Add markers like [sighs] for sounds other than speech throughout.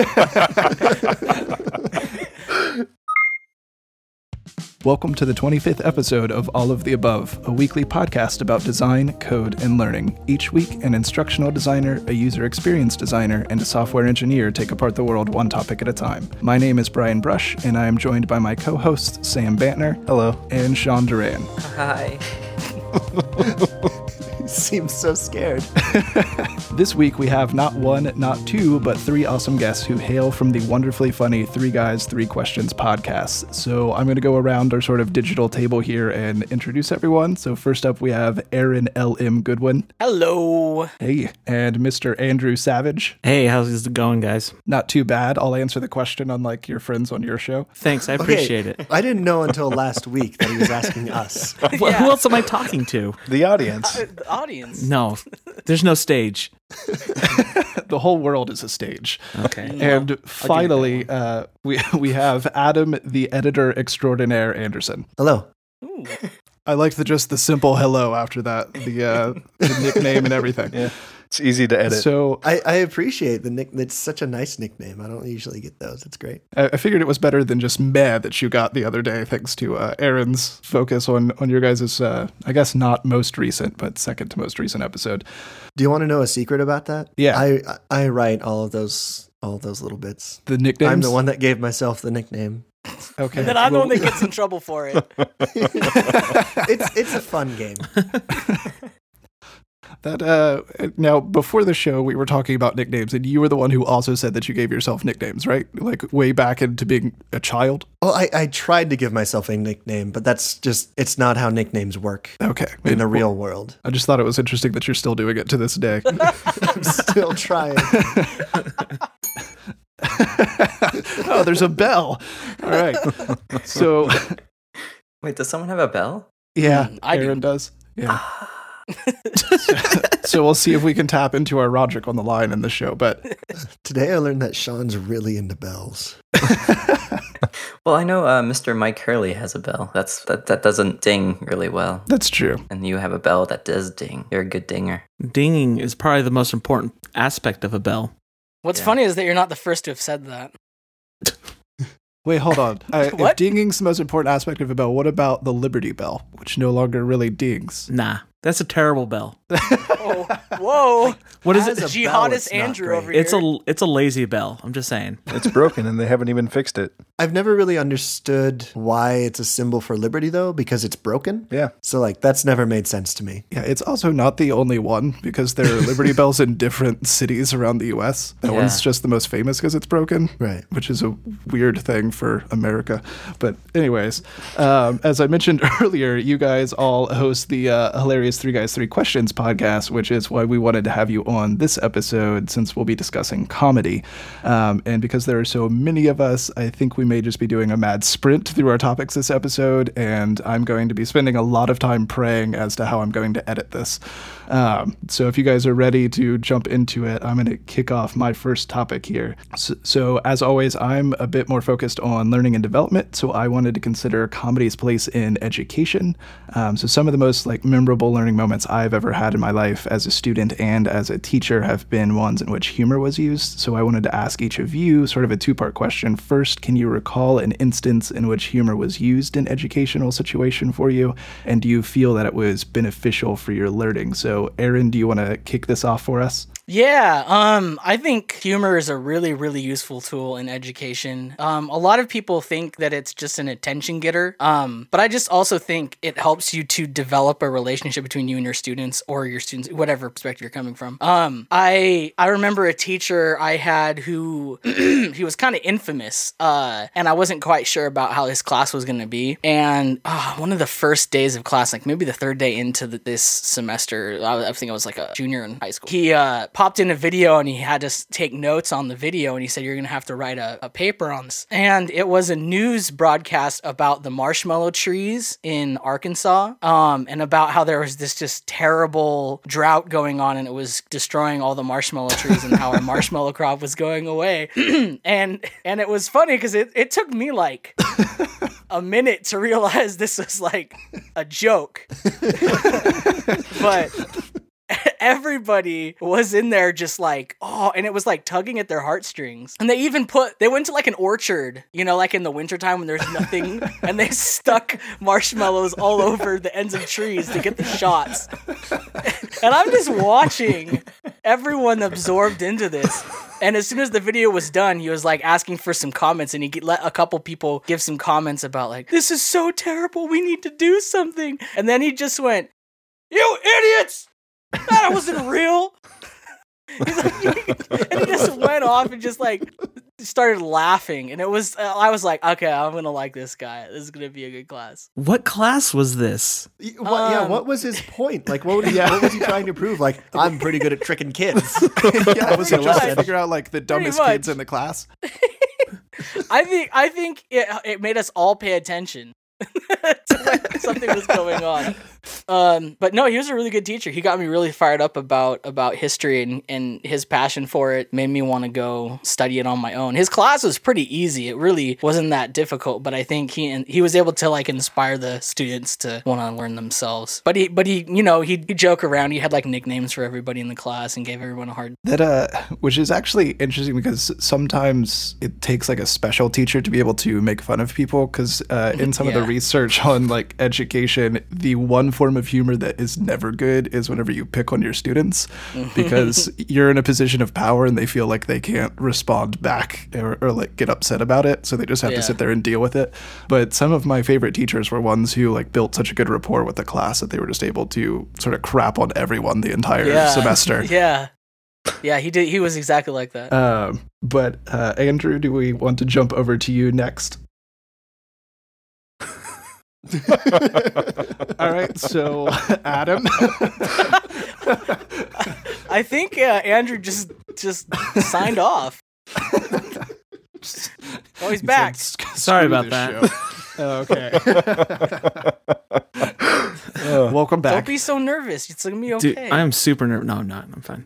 [laughs] Welcome to the 25th episode of All of the Above, a weekly podcast about design, code, and learning. Each week, an instructional designer, a user experience designer, and a software engineer take apart the world one topic at a time. My name is Brian Brush, and I am joined by my co hosts, Sam Bantner. Hello. And Sean Duran. Hi. [laughs] [laughs] Seems so scared. [laughs] This week we have not one, not two, but three awesome guests who hail from the wonderfully funny Three Guys, Three Questions podcast. So I'm going to go around our sort of digital table here and introduce everyone. So first up we have Aaron L.M. Goodwin. Hello. Hey. And Mr. Andrew Savage. Hey, how's it going, guys? Not too bad. I'll answer the question unlike your friends on your show. Thanks, I appreciate it. I didn't know until last week that he was asking us. [laughs] Well, Who else am I talking to? The audience. Uh, the audience. No, there's no stage. [laughs] The whole world is a stage. Okay. And finally, uh, we, we have Adam, the editor extraordinaire Anderson. Hello. Ooh. I like the just the simple hello after that, the, uh, the [laughs] nickname and everything. Yeah. It's easy to edit. So I, I appreciate the nick. It's such a nice nickname. I don't usually get those. It's great. I, I figured it was better than just meh that you got the other day, thanks to uh, Aaron's focus on on your guys' uh, I guess not most recent, but second to most recent episode. Do you want to know a secret about that? Yeah. I I write all of those all of those little bits. The nicknames. I'm the one that gave myself the nickname. Okay. And then I'm the one that gets in trouble for it. [laughs] It's it's a fun game. [laughs] That uh, now before the show, we were talking about nicknames, and you were the one who also said that you gave yourself nicknames, right? Like way back into being a child. Well, I, I tried to give myself a nickname, but that's just it's not how nicknames work Okay. in the Well, real world. I just thought it was interesting that you're still doing it to this day. [laughs] I'm still trying. [laughs] oh, there's a bell. All right. So [laughs] Wait, does someone have a bell? yeah, Mm, I do. Aaron does. Yeah. [sighs] [laughs] so we'll see if we can tap into our Roderick on the line in the show. But [laughs] Today I learned that Sean's really into bells. [laughs] Well, I know uh, Mr. Mike Hurley has a bell. That's that, that doesn't ding really well. that's true. And you have a bell that does ding. You're a good dinger. Dinging is probably the most important aspect of a bell. What's Yeah. funny is that you're not the first to have said that. Wait, hold on. Uh, if dinging's the most important aspect of a bell, what about the Liberty Bell, which no longer really dings? Nah, that's a terrible bell. [laughs] Oh, whoa. What is As it? a Jihadist it's Andrew over here. It's a it's a lazy bell. I'm just saying. It's broken and they haven't even fixed it. I've never really understood why it's a symbol for liberty though, because it's broken. Yeah. So like that's never made sense to me. Yeah, it's also not the only one because there are Liberty [laughs] Bells in different cities around the U.S. That Yeah. one's just the most famous because it's broken. Right. which is a weird thing for America. But, anyways, um, as I mentioned [laughs] earlier, you guys all host the uh, hilarious Three Guys, Three Questions podcast, which is why we wanted to have you on this episode since we'll be discussing comedy. Um, and because there are so many of us, I think we may just be doing a mad sprint through our topics this episode. And I'm going to be spending a lot of time praying as to how I'm going to edit this. Um, so if you guys are ready to jump into it, I'm going to kick off my first topic here. So, so as always, I'm a bit more focused on learning and development. So I wanted to consider comedy's place in education. Um, so some of the most like memorable learning moments I've ever had in my life as a student and as a teacher have been ones in which humor was used. So I wanted to ask each of you sort of a two-part question. First, can you recall an instance in which humor was used in educational situation for you, and do you feel that it was beneficial for your learning? So, Aaron, do you want to kick this off for us? Yeah, um, I think humor is a really, really useful tool in education. Um, a lot of people think that it's just an attention getter, um, but I just also think it helps you to develop a relationship between you and your students, or your students, whatever perspective you're coming from. Um, I I remember a teacher I had who [clears throat] he was kind of infamous, uh, and I wasn't quite sure about how his class was going to be. And uh, one of the first days of class, like maybe the third day into the, this semester, I, I think I was like a junior in high school. He uh, popped in a video and he had to take notes on the video, and he said, "You're going to have to write a, a paper on this." And it was a news broadcast about the marshmallow trees in Arkansas, um, and about how there was this just terrible drought going on, and it was destroying all the marshmallow trees, and how our [laughs] marshmallow crop was going away. [clears throat] and and it was funny because it, it took me like [laughs] a minute to realize this was like a joke. [laughs] but [laughs] everybody was in there just like oh and it was like tugging at their heartstrings and they even put they went to like an orchard you know like in the wintertime when there's nothing [laughs] and they stuck marshmallows all over the ends of trees to get the shots [laughs] and i'm just watching everyone absorbed into this and as soon as the video was done, he was like asking for some comments, and he let a couple people give some comments about like, "This is so terrible. We need to do something." And then he just went, "You idiots! That wasn't real." [laughs] Like, and he just went off and just like started laughing, and it was uh, I was like, okay, I'm gonna like this guy. This is gonna be a good class. What class was this? Y- What, yeah, Um, what was his point? Like, what, was, what was he trying to prove? Like, [laughs] I'm pretty good at tricking kids. [laughs] yeah, was it Pretty just to figure out like the dumbest kids in the class? I think I think it it made us all pay attention to when [laughs] something was going on. Um, but no, he was a really good teacher. He got me really fired up about about history and, and his passion for it made me want to go study it on my own. His class was pretty easy. It really wasn't that difficult, but I think he he was able to like inspire the students to want to learn themselves. But he but he you know he he joke around. He had like nicknames for everybody in the class and gave everyone a hard That uh, which is actually interesting because sometimes it takes like a special teacher to be able to make fun of people. Because uh, in some of the Yeah. Research [laughs] on like education, the one form of humor that is never good is whenever you pick on your students, [laughs] because you're in a position of power and they feel like they can't respond back or, or like get upset about it, so they just have Yeah. to sit there and deal with it. But some of my favorite teachers were ones who like built such a good rapport with the class that they were just able to sort of crap on everyone the entire yeah [laughs] semester. Yeah, yeah, he did. He was exactly like that. Um, but uh, Andrew, do we want to jump over to you next? [laughs] All right, so [laughs] Adam. [laughs] I think uh, Andrew just just signed off. Oh, he's back. Sorry about that. okay. Welcome back. Don't be so nervous. It's gonna be okay. Dude, I am super nervous. No, I'm not. I'm fine.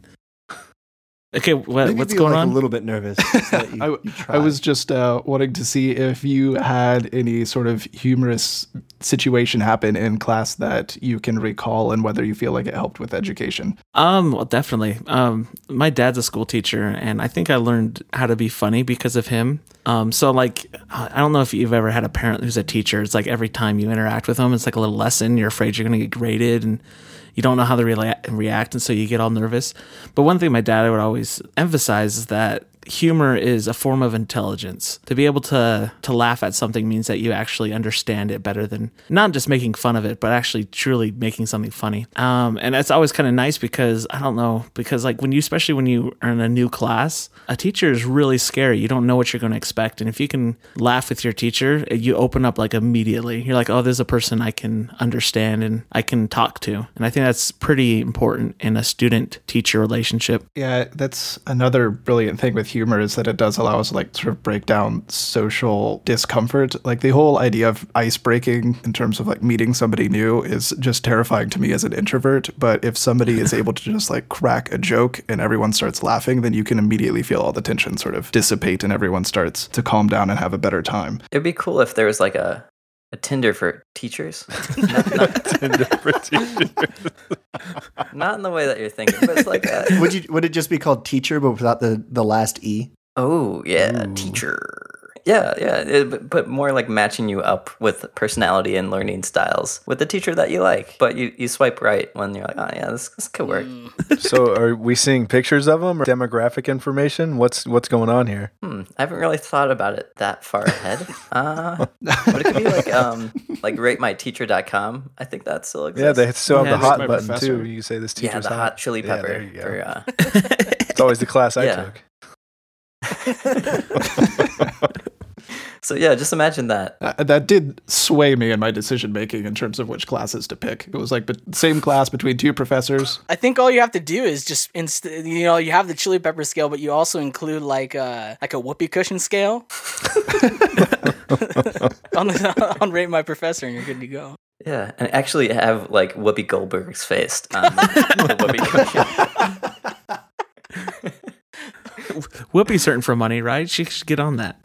Okay, what, what's be, going like, on? A little bit nervous. [laughs] that you- I, you I was just uh, wanting to see if you had any sort of humorous situation happen in class that you can recall and whether you feel like it helped with education. Um, well, definitely. Um, my dad's a school teacher, and I think I learned how to be funny because of him. Um, so like, I don't know if you've ever had a parent who's a teacher. It's like every time you interact with them, it's like a little lesson. You're afraid you're going to get graded, and you don't know how to react, and so you get all nervous. But one thing my dad would always emphasize is that humor is a form of intelligence. To be able to to laugh at something means that you actually understand it better than not just making fun of it, but actually truly making something funny. Um, and that's always kind of nice because I don't know because like when you especially when you are in a new class, a teacher is really scary. You don't know what you're going to expect, and if you can laugh with your teacher, you open up like immediately. You're like, oh, there's a person I can understand and I can talk to, and I think that's pretty important in a student teacher relationship. Yeah, that's another brilliant thing with humor is that it does allow us to like sort of break down social discomfort. Like the whole idea of ice breaking in terms of like meeting somebody new is just terrifying to me as an introvert. But if somebody is [laughs] able to just like crack a joke and everyone starts laughing, then you can immediately feel all the tension sort of dissipate and everyone starts to calm down and have a better time. It'd be cool if there was like a a Tinder for teachers. [laughs] [laughs] not, not, Tinder for teachers. not in the way that you're thinking, but it's like a, would you would it just be called teacher but without the the last e? oh yeah, Ooh. teacher. Yeah, yeah, it, but- but more like matching you up with personality and learning styles with the teacher that you like. But you, you swipe right when you're like, oh yeah, this, this could work. Mm. [laughs] so, are we seeing pictures of them or demographic information? What's what's going on here? Hmm, I haven't really thought about it that far ahead. [laughs] Uh, but it could be like um like ratemyteacher.com. I think that still exists. Yeah, they still have Yeah, the hot button professor. too. You say this teacher's yeah, teacher's the hot chili Yeah, pepper. there you go. for, uh, It's always the class I [laughs] Yeah. took. So yeah, just imagine that. Uh, that did sway me in my decision making in terms of which classes to pick. It was like the same class between two professors. I think all you have to do is just inst- you know you have the chili pepper scale, but you also include like uh like a whoopee cushion scale [laughs] on the, on rate my professor, and you're good to go. Yeah, and actually have like Whoopi Goldberg's face on the Whoopi cushion. [laughs] Whoopi's hurting for money, right? She should get on that.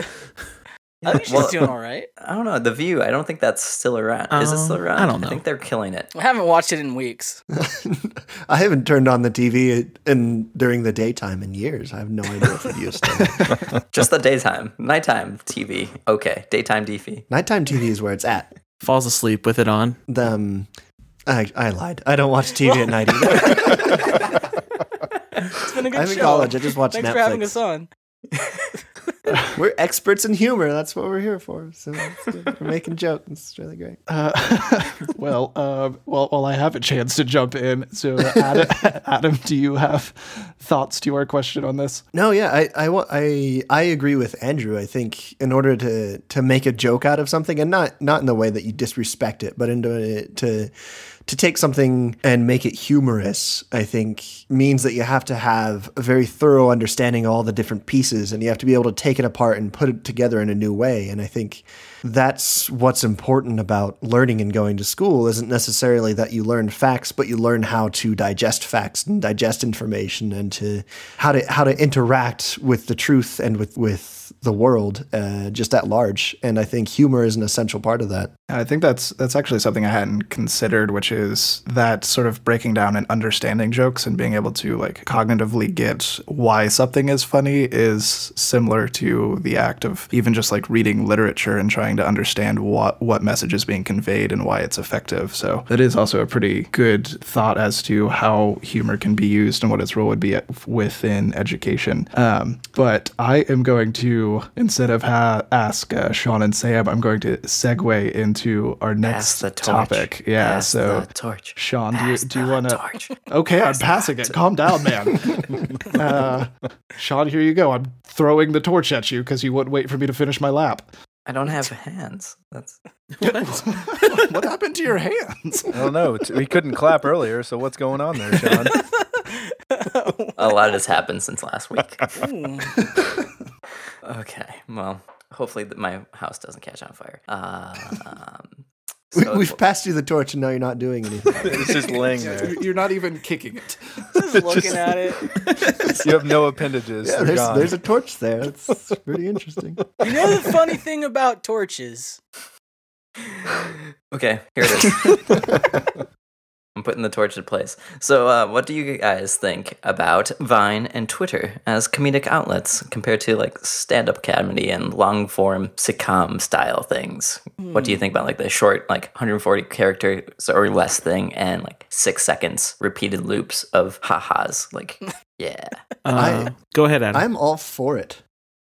I think she's Well- doing all right. I don't know. The View. I don't think that's still around. Is it still Um, around? I don't know. I think they're killing it. I haven't watched it in weeks. [laughs] I haven't turned on the TV in during the daytime in years. I have no idea if it used to. Just the daytime, nighttime TV. Okay, daytime DV. Nighttime TV is where it's at. Falls asleep with it on. The, um, I, I lied. I don't watch TV at night either. [laughs] It's been a good I'm in college. I just watch Thanks for having us on. We're experts in humor. That's what we're here for. So we're making jokes. It's really great. Uh, [laughs] well, um, well, well, I have a chance to jump in. So, Adam, [laughs] Adam, do you have thoughts to our question on this? No, yeah, I, I, I, I agree with Andrew. I think in order to to make a joke out of something, and not not in the way that you disrespect it, but into to to take something and make it humorous, I think means that you have to have a very thorough understanding of all the different pieces, and you have to be able to take it apart and put it together in a new way. And I think that's what's important about learning and going to school isn't necessarily that you learn facts but you learn how to digest facts and digest information and to how to how to interact with the truth and with with the world uh, just at large and i think humor is an essential part of that I think that's that's actually something I hadn't considered, which is that sort of breaking down and understanding jokes and being able to like cognitively get why something is funny is similar to the act of even just like reading literature and trying to understand what what message is being conveyed and why it's effective. So that is also a pretty good thought as to how humor can be used and what its role would be within education. Um, but I am going to instead of ha- ask uh, Sean and Sam, I'm going to segue into our next the torch. topic. Yeah. Pass so the torch. Sean, do you, Pass do you the want to? torch. Okay, I'm passing it. Calm down, man. [laughs] uh, Sean, here you go. I'm throwing the torch at you because you wouldn't wait for me to finish my lap. I don't have hands. That's [laughs] [laughs] what happened to your hands? I don't know. We couldn't clap earlier, so what's going on there, Sean? a lot has happened since last week. Ooh. Okay, well, hopefully th- my house doesn't catch on fire. Um, [laughs] we, so- we've passed you the torch and now you're not doing [laughs] anything it's just [laughs] laying there. You're not even kicking it. Just looking at it. You have no appendages. yeah there's, gone. there's a torch there it's pretty interesting You know the funny thing about torches? okay, here it is. I'm putting the torch in place. So, uh, what do you guys think about Vine and Twitter as comedic outlets compared to like stand-up comedy and long-form sitcom style things? What do you think about like the short, like 140 characters or less thing, and like six seconds repeated loops of ha-has? Like, [laughs] yeah. Uh, I- go ahead, Adam. I'm all for it.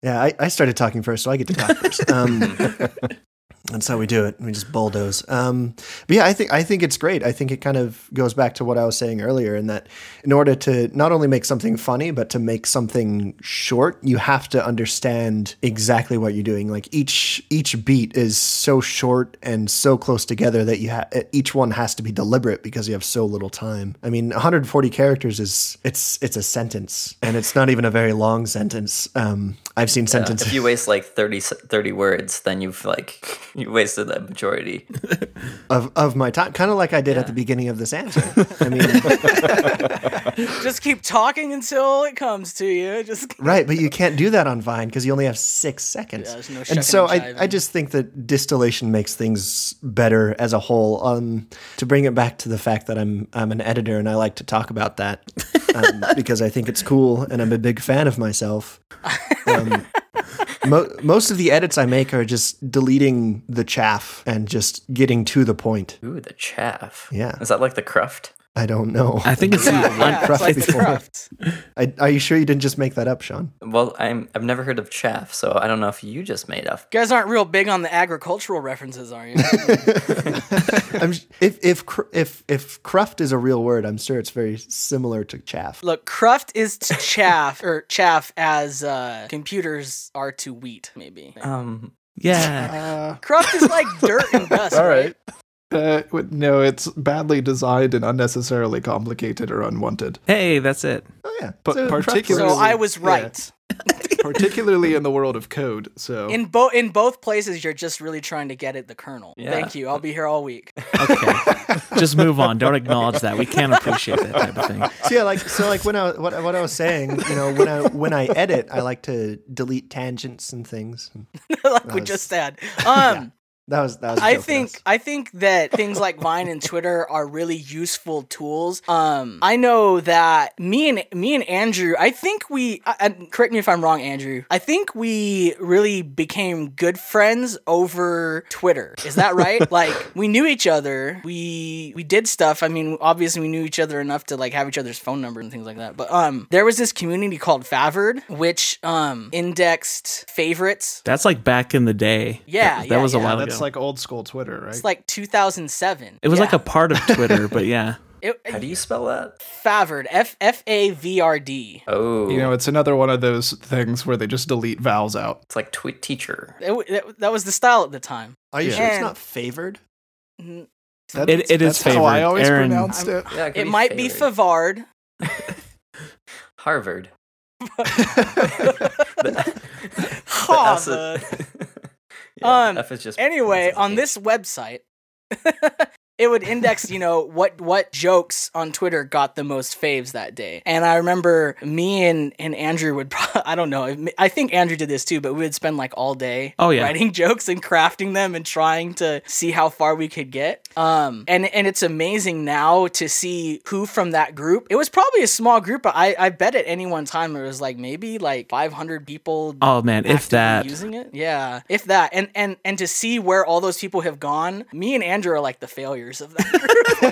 Yeah, I, I started talking first, so I get to talk first. [laughs] Um, [laughs] that's how we do it. We just bulldoze. Um, but yeah, I think I think it's great. I think it kind of goes back to what I was saying earlier, in that in order to not only make something funny, but to make something short, you have to understand exactly what you're doing. Like each each beat is so short and so close together that you ha- each one has to be deliberate because you have so little time. I mean, 140 characters is it's it's a sentence, and it's not even a very long sentence. Um, I've seen sentences. if you waste like 30, s- 30 words, then you've like [laughs] you wasted the majority. [laughs] of, of my time, kind of like I did at the beginning of this answer. [laughs] I mean, Just keep talking until it comes to you. Just right, but you can't do that on Vine because you only have six seconds. Yeah, there's no and so and I. I just think that distillation makes things better as a whole. Um, to bring it back to the fact that I'm I'm an editor and I like to talk about that um, because I think it's cool and I'm a big fan of myself. Um, [laughs] mo- most of the edits I make are just deleting the chaff and just getting to the point. Ooh, the chaff. Yeah. Is that like the cruft? I don't know. I think it's the [laughs] yeah, yeah, Cruft like before. cruft. I, are you sure you didn't just make that up, Sean? Well, I'm I've never heard of chaff, so I don't know if you just made up. You guys aren't real big on the agricultural references, are you? [laughs] I'm, if if cr- if if cruft is a real word, I'm sure it's very similar to chaff. Look, cruft is to chaff or chaff as uh, computers are to wheat, maybe. Um, yeah. Uh, Cruft is like dirt and dust, [laughs] All right? Right. uh, no, it's badly designed and unnecessarily complicated or unwanted. Hey, that's it. Oh yeah, But So particularly- So I was Yeah. right. [laughs] particularly in the world of code. So in both in both places, you're just really trying to get at the kernel. Yeah. Thank you. I'll be here all week. Okay, [laughs] just move on. Don't acknowledge that. We can't appreciate that type of thing. So yeah, like so, like when I what, what I was saying, you know, when I when I edit, I like to delete tangents and things. [laughs] like we just said. Um, That was that was. a I joke, think Dennis. I think that things like Vine and Twitter are really useful tools. Um, I know that me and me and Andrew, I think we. I, I- correct me if I'm wrong, Andrew. I think we really became good friends over Twitter. Is that right? [laughs] like we knew each other. We we did stuff. I mean, obviously we knew each other enough to like have each other's phone numbers and things like that. But um, there was this community called Favrd, which um indexed favorites. That's like back in the day. Yeah, that, yeah, was a yeah. while that's ago. like old school Twitter, right? It's like 2007. it was like a part of Twitter, but [laughs] yeah. It, How do you spell that? Favard, F F A V R D. Oh, you know, it's another one of those things where they just delete vowels out. it's like tweet teacher. It w- that, that was the style at the time. Are you Yeah. sure it's not favored? Mhm. That- It- it is that's how I always Aaron- pronounced it. Yeah, It could might be favored. Favard. [laughs] Harvard. [laughs] Harvard. Yeah, Um, F is just Anyway, on this website, [laughs] it would index, you know, what what jokes on Twitter got the most faves that day. And I remember me and and Andrew would, pro- [laughs] I don't know, I think Andrew did this too, but we would spend like all day Oh, yeah. writing [laughs] jokes and crafting them and trying to see how far we could get. Um, and and it's amazing now to see who from that group. It was probably a small group, but I I bet at any one time it was like maybe like 500 people Oh man, if that. using it yeah if that and and and to see where all those people have gone me and andrew are like the failures of that [laughs] group.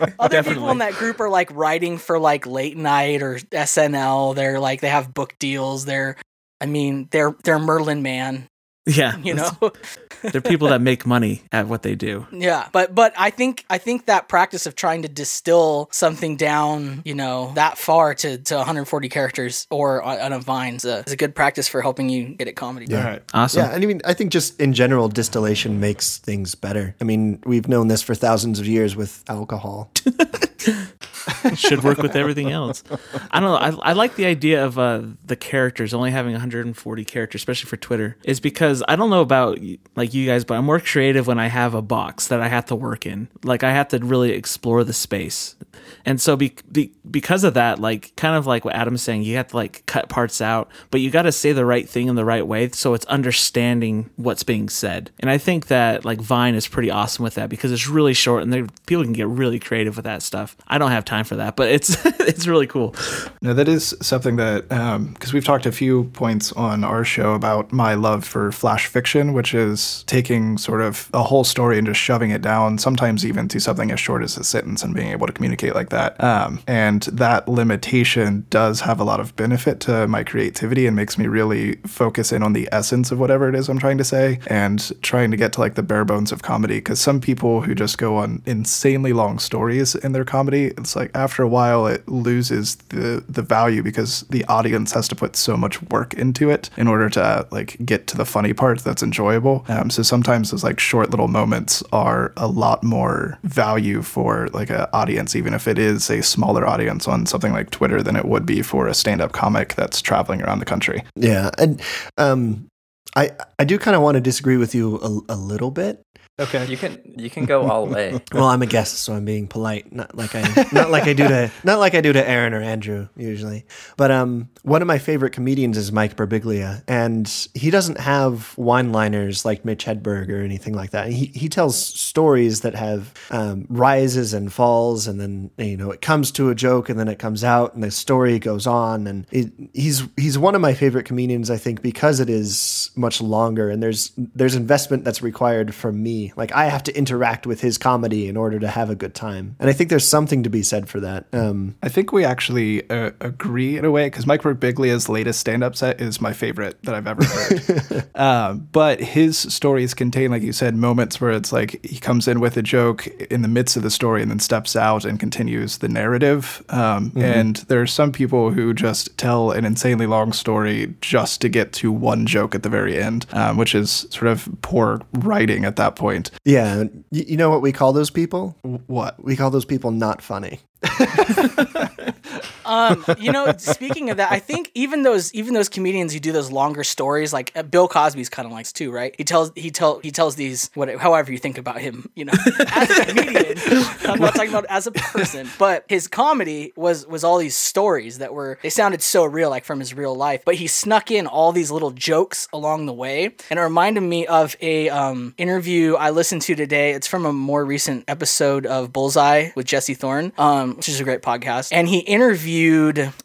Like, [laughs] other people in that group are like writing for like late night or snl they're like they have book deals. They're i mean they're they're Merlin Mann [laughs] Yeah, you know [laughs] they're people that make money at what they do. yeah but but i think i think that practice of trying to distill something down you know that far to, to 140 characters or on, on a vine is a, is a good practice for helping you get at comedy All right. Awesome. Yeah, and I mean, I think just in general, distillation makes things better. I mean, we've known this for thousands of years with alcohol. [laughs] [laughs] should work with everything else. I don't know. I, I like the idea of uh, the characters only having 140 characters, especially for Twitter, is because I don't know about like you guys, but I'm more creative when I have a box that I have to work in. Like I have to really explore the space, and so be, be, because of that, like kind of like what Adam's saying, you have to like cut parts out, but you got to say the right thing in the right way, so it's understanding what's being said. And I think that like Vine is pretty awesome with that because it's really short and people can get really creative with that stuff. I don't have time for that, but it's [laughs] it's really cool. No, that is something that because we've talked a few points on our show about my love for flash fiction, which is taking sort of a whole story and just shoving it down, sometimes even to something as short as a sentence, and being able to communicate like that. Um, and that limitation does have a lot of benefit to my creativity and makes me really focus in on the essence of whatever it is I'm trying to say and trying to get to like the bare bones of comedy. Because some people who just go on insanely long stories in their comedy, it's like after a while it loses the the value because the audience has to put so much work into it in order to like get to the funny part that's enjoyable. Um, so sometimes those like short little moments are a lot more value for like an audience, even if it is a smaller audience on something like Twitter than it would be for a stand-up comic that's traveling around the country. Yeah, and um, I I do kind of want to disagree with you a, a little bit. Okay. You can you can go all the way. [laughs] Well, I'm a guest, so I'm being polite, not like I not like I do to [laughs] not like I do to Aaron or Andrew usually. But um, one of my favorite comedians is Mike Birbiglia, and he doesn't have one-liners like Mitch Hedberg or anything like that. He he tells stories that have um, rises and falls, and then you know it comes to a joke, and then it comes out, and the story goes on. And it, he's he's one of my favorite comedians, I think, because it is much longer, and there's there's investment that's required from me. Like I have to interact with his comedy in order to have a good time, and I think there's something to be said for that. Um, I think we actually uh, agree in a way because Mike Birbiglia's latest stand-up set is my favorite that I've ever heard. um, [laughs] but his stories contain, like you said, moments where it's like he comes in with a joke in the midst of the story and then steps out and continues the narrative. Um, And there are some people who just tell an insanely long story just to get to one joke at the very end, um, which is sort of poor writing at that point. yeah, you, you know what we call those people? What? We call those people not funny. [laughs] [laughs] Um, you know, speaking of that, I think even those even those comedians who do those longer stories, like uh, Bill Cosby's kind of likes too, right? He tells he tell he tells these what however you think about him, you know, [laughs] as a comedian. I'm not talking about as a person, but his comedy was was all these stories that were they sounded so real, like from his real life. But he snuck in all these little jokes along the way, and it reminded me of a um, interview I listened to today. It's from a more recent episode of Bullseye with Jesse Thorn, um, which is a great podcast, and he interviewed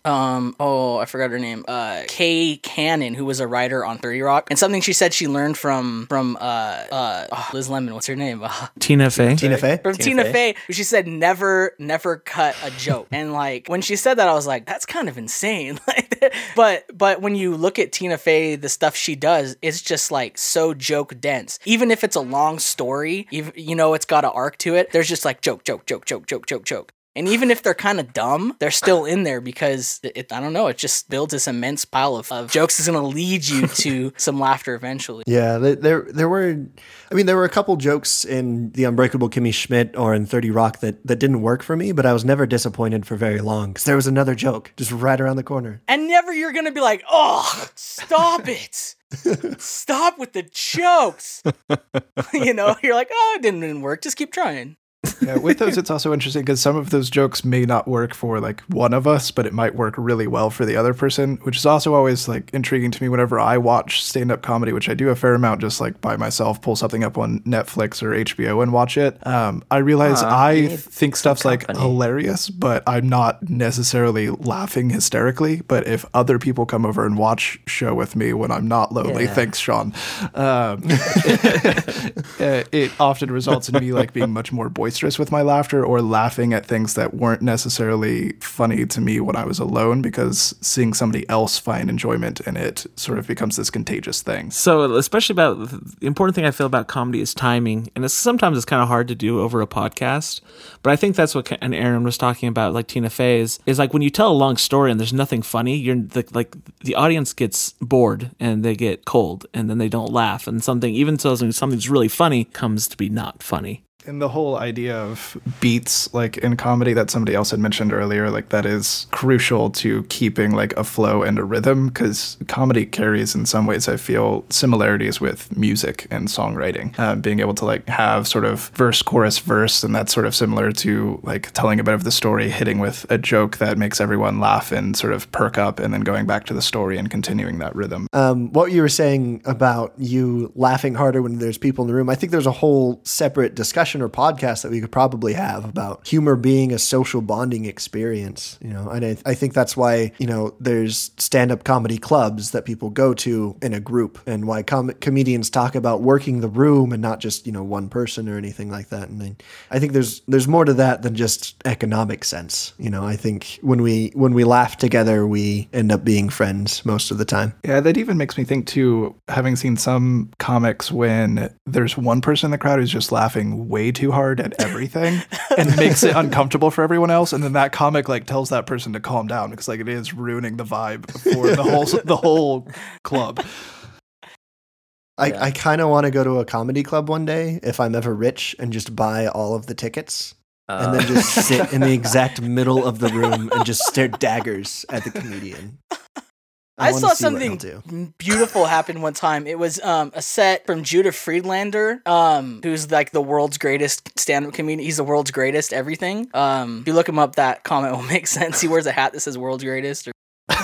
um, oh I forgot her name, uh, Kay Cannon, who was a writer on Thirty Rock, and something she said she learned from from uh, uh, oh, Liz Lemon. What's her name? Uh, [laughs] Tina Fey. Tina Fey. from Tina Tina, Fey. Fey. She said never, never cut a joke. and like when she said that, I was like, that's kind of insane. [laughs] Like, but but when you look at Tina Fey, the stuff she does, it's just like so joke dense. Even if it's a long story, you, you know it's got an arc to it. There's just like joke, joke, joke, joke, joke, joke, joke. And even if they're kind of dumb, they're still in there because it, I don't know, it just builds this immense pile of, of jokes is going to lead you to [laughs] some laughter eventually. Yeah, there, there were, I mean, there were a couple jokes in The Unbreakable Kimmy Schmidt or in Thirty Rock that that didn't work for me, but I was never disappointed for very long because there was another joke just right around the corner. And never you're gonna be like, oh, stop it. [laughs] stop with the jokes. [laughs] you know, you're like, oh, it didn't, didn't work. Just keep trying. Yeah, with those, it's also interesting because some of those jokes may not work for like one of us, but it might work really well for the other person, which is also always like intriguing to me whenever I watch stand up comedy, which I do a fair amount just like by myself, pull something up on Netflix or HBO and watch it. Um, I realize Aw, I think stuff's like hilarious, but I'm not necessarily laughing hysterically. But if other people come over and watch show with me when I'm not lonely, Yeah. thanks, Sean. Um, uh, [laughs] [laughs] it often results in me like being much more boisterous with my laughter or laughing at things that weren't necessarily funny to me when I was alone because seeing somebody else find enjoyment in it sort of becomes this contagious thing. So, especially about the important thing I feel about comedy is timing, and it's sometimes it's kind of hard to do over a podcast. But I think that's what and Aaron was talking about, like Tina Fey is, is like when you tell a long story and there's nothing funny, you're the, like the audience gets bored and they get cold, and then they don't laugh, and something even so something's really funny comes to be not funny. And the whole idea of beats, like in comedy that somebody else had mentioned earlier, like that is crucial to keeping like a flow and a rhythm because comedy carries in some ways, I feel, similarities with music and songwriting. Uh, being able to like have sort of verse, chorus, verse, and that's sort of similar to like telling a bit of the story, hitting with a joke that makes everyone laugh and sort of perk up, and then going back to the story and continuing that rhythm. Um, what you were saying about you laughing harder when there's people in the room, I think there's a whole separate discussion or podcast that we could probably have about humor being a social bonding experience. You know, and I, I think that's why you know there's stand-up comedy clubs that people go to in a group, and why com- comedians talk about working the room and not just you know one person or anything like that. And I, I think there's there's more to that than just economic sense. You know, I think when we when we laugh together, we end up being friends most of the time. Yeah, that even makes me think too, having seen some comics when there's one person in the crowd who's just laughing way too hard at everything and makes it uncomfortable for everyone else, and then that comic like tells that person to calm down because like it is ruining the vibe for the whole [laughs] the whole club. I, Yeah. I kind of want to go to a comedy club one day if I'm ever rich and just buy all of the tickets and then Uh, just sit in the exact middle of the room and just stare [laughs] daggers at the comedian. I, wanna saw see what he'll something beautiful happen one time. It was um, a set from Judah Friedlander, um, who's like the world's greatest stand-up comedian. He's the world's greatest everything. Um, if you look him up, that comment [laughs] will make sense. He wears a hat that says "World's Greatest" or